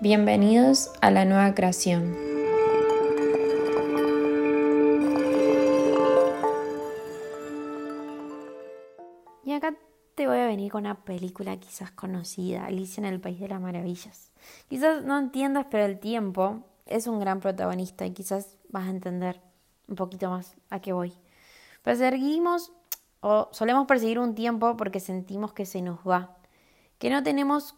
Bienvenidos a la nueva creación. Y acá te voy a venir con una película quizás conocida, Alicia en el País de las Maravillas. Quizás no entiendas, pero el tiempo es un gran protagonista y quizás vas a entender un poquito más a qué voy. Perseguimos o solemos perseguir un tiempo porque sentimos que se nos va, que no tenemos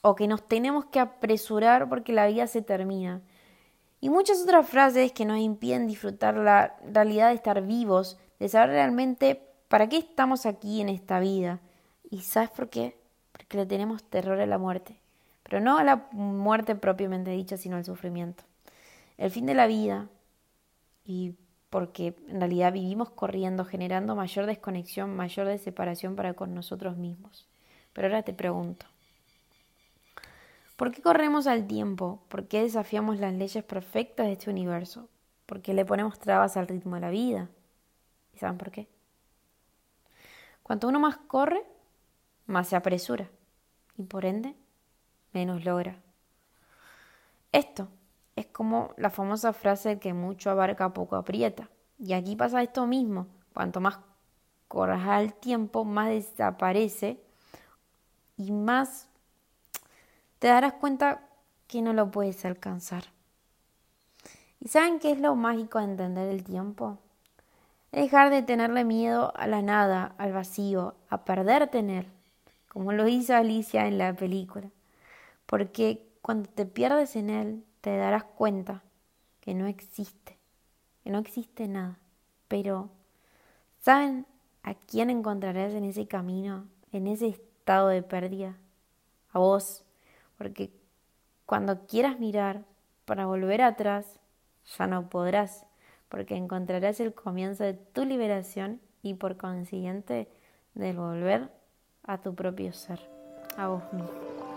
o que nos tenemos que apresurar porque la vida se termina. Y muchas otras frases que nos impiden disfrutar la realidad de estar vivos, de saber realmente para qué estamos aquí en esta vida. ¿Y sabes por qué? Porque le tenemos terror a la muerte. Pero no a la muerte propiamente dicha, sino al sufrimiento. El fin de la vida. Y porque en realidad vivimos corriendo, generando mayor desconexión, mayor separación para con nosotros mismos. Pero ahora te pregunto, ¿Por qué corremos al tiempo? ¿Por qué desafiamos las leyes perfectas de este universo? ¿Por qué le ponemos trabas al ritmo de la vida? ¿Y saben por qué? Cuanto uno más corre, más se apresura y por ende menos logra. Esto es como la famosa frase que mucho abarca, poco aprieta. Y aquí pasa esto mismo. Cuanto más corras al tiempo, más desaparece y más te darás cuenta que no lo puedes alcanzar. ¿Y saben qué es lo mágico de entender el tiempo? Dejar de tenerle miedo a la nada, al vacío, a perderte en él, como lo hizo Alicia en la película. Porque cuando te pierdes en él, te darás cuenta que no existe, que no existe nada. Pero, ¿saben a quién encontrarás en ese camino, en ese estado de pérdida? A vos, porque cuando quieras mirar para volver atrás, ya no podrás, porque encontrarás el comienzo de tu liberación y por consiguiente del volver a tu propio ser, a vos mismo.